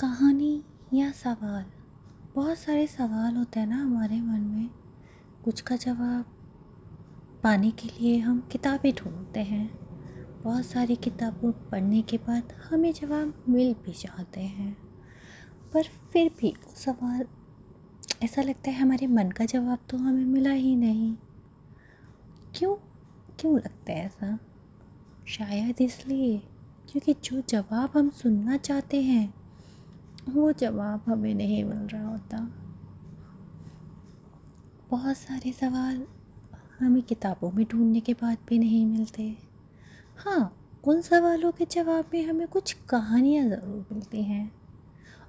कहानी या सवाल? बहुत सारे सवाल होते हैं ना हमारे मन में। कुछ का जवाब पाने के लिए हम किताबें ढूंढते हैं। बहुत सारी किताबों पढ़ने के बाद हमें जवाब मिल भी जाते हैं। पर फिर भी वो सवाल, ऐसा लगता है हमारे मन का जवाब तो हमें मिला ही नहीं। क्यों? क्यों लगता है ऐसा? शायद इसलिए, क्योंकि जो जवाब हम सुनना चाहते हैं वो जवाब हमें नहीं मिल रहा होता। बहुत सारे सवाल हमें किताबों में ढूँढने के बाद भी नहीं मिलते। हाँ उन सवालों के जवाब में हमें कुछ कहानियाँ ज़रूर मिलती हैं।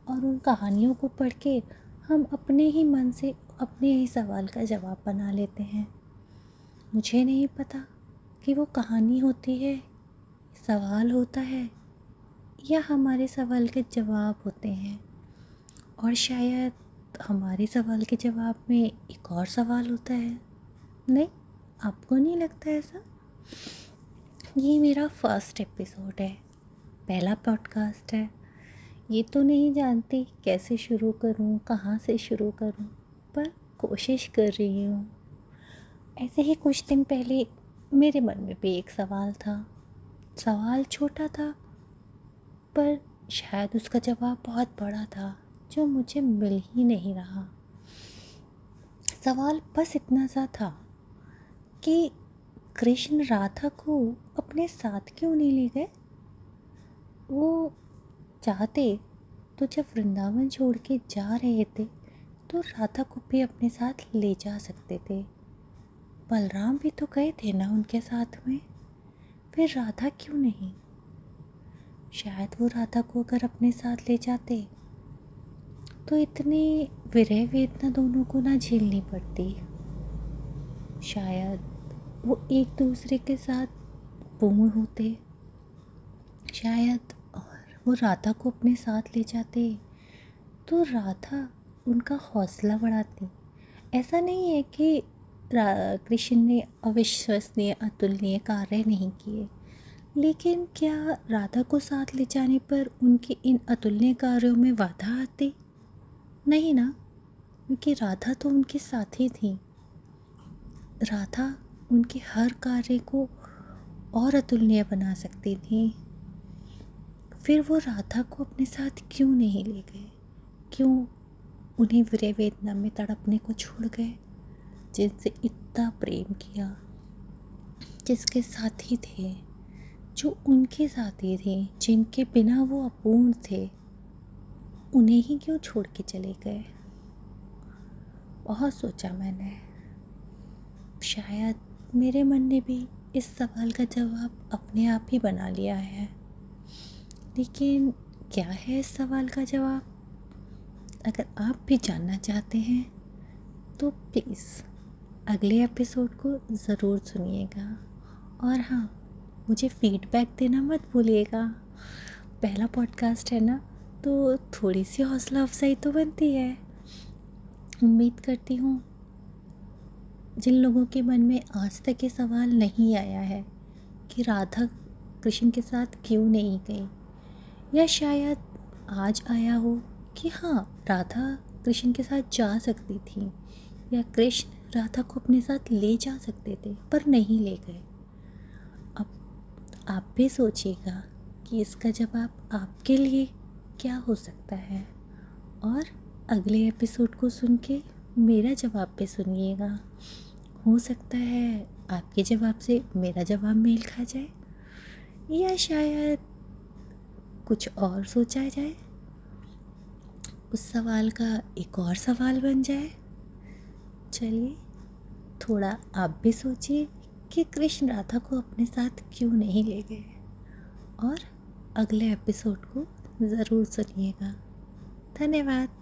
और उन कहानियों को पढ़ के हम अपने ही मन से अपने ही सवाल का जवाब बना लेते हैं। मुझे नहीं पता कि वो कहानी होती है, सवाल होता है या हमारे सवाल के जवाब होते हैं? और शायद हमारे सवाल के जवाब में एक और सवाल होता है। नहीं, आपको नहीं लगता ऐसा? ये मेरा फ़र्स्ट एपिसोड है। पहला पॉडकास्ट है। ये तो नहीं जानती कैसे शुरू करूँ, कहाँ से शुरू करूँ, पर कोशिश कर रही हूँ। ऐसे ही कुछ दिन पहले मेरे मन में भी एक सवाल था। सवाल छोटा था पर शायद उसका जवाब बहुत बड़ा था, जो मुझे मिल ही नहीं रहा। सवाल बस इतना सा था कि कृष्ण राधा को अपने साथ क्यों नहीं ले गए? वो चाहते तो जब वृंदावन छोड़ के जा रहे थे तो राधा को भी अपने साथ ले जा सकते थे। बलराम भी तो गए थे ना उनके साथ में। फिर राधा क्यों नहीं? शायद वो राधा को अगर अपने साथ ले जाते। तो इतनी विरह वेदना दोनों को ना झेलनी पड़ती। शायद वो एक दूसरे के साथ पूर्ण होते। शायद और वो राधा को अपने साथ ले जाते। तो राधा उनका हौसला बढ़ाती। ऐसा नहीं है कि कृष्ण ने अविश्वसनीय, अतुलनीय कार्य नहीं किए। लेकिन क्या राधा को साथ ले जाने पर उनके इन अतुलनीय कार्यों में बाधा आती? नहीं ना, क्योंकि राधा तो उनके साथ ही थी। राधा उनके हर कार्य को और अतुलनीय बना सकती थी। फिर वो राधा को अपने साथ क्यों नहीं ले गए? क्यों उन्हें विरय वेदना में तड़पने को छोड़ गए, जिनसे इतना प्रेम किया? जिसके साथ ही थे। जो उनके साथी थे, जिनके बिना वो अपूर्ण थे, उन्हें ही क्यों छोड़ के चले गए? बहुत सोचा मैंने। शायद मेरे मन ने भी इस सवाल का जवाब अपने आप ही बना लिया है। लेकिन क्या है इस सवाल का जवाब? अगर आप भी जानना चाहते हैं तो प्लीज़ अगले एपिसोड को ज़रूर सुनिएगा। और हाँ मुझे फीडबैक देना मत भूलिएगा। पहला पॉडकास्ट है ना तो थोड़ी सी हौसला अफजाई तो बनती है। उम्मीद करती हूँ, जिन लोगों के मन में आज तक ये सवाल नहीं आया है, कि राधा कृष्ण के साथ क्यों नहीं गई? या शायद आज आया हो कि हाँ राधा कृष्ण के साथ जा सकती थी, या कृष्ण राधा को अपने साथ ले जा सकते थे, पर नहीं ले गए। आप भी सोचिएगा कि इसका जवाब आपके लिए क्या हो सकता है। और अगले एपिसोड को सुन के मेरा जवाब भी सुनिएगा। हो सकता है आपके जवाब से मेरा जवाब मेल खा जाए, या शायद कुछ और सोचा जाए। उस सवाल का एक और सवाल बन जाए। चलिए, थोड़ा आप भी सोचिए। कि कृष्ण राधा को अपने साथ क्यों नहीं ले गए? और अगले एपिसोड को ज़रूर सुनिएगा। धन्यवाद।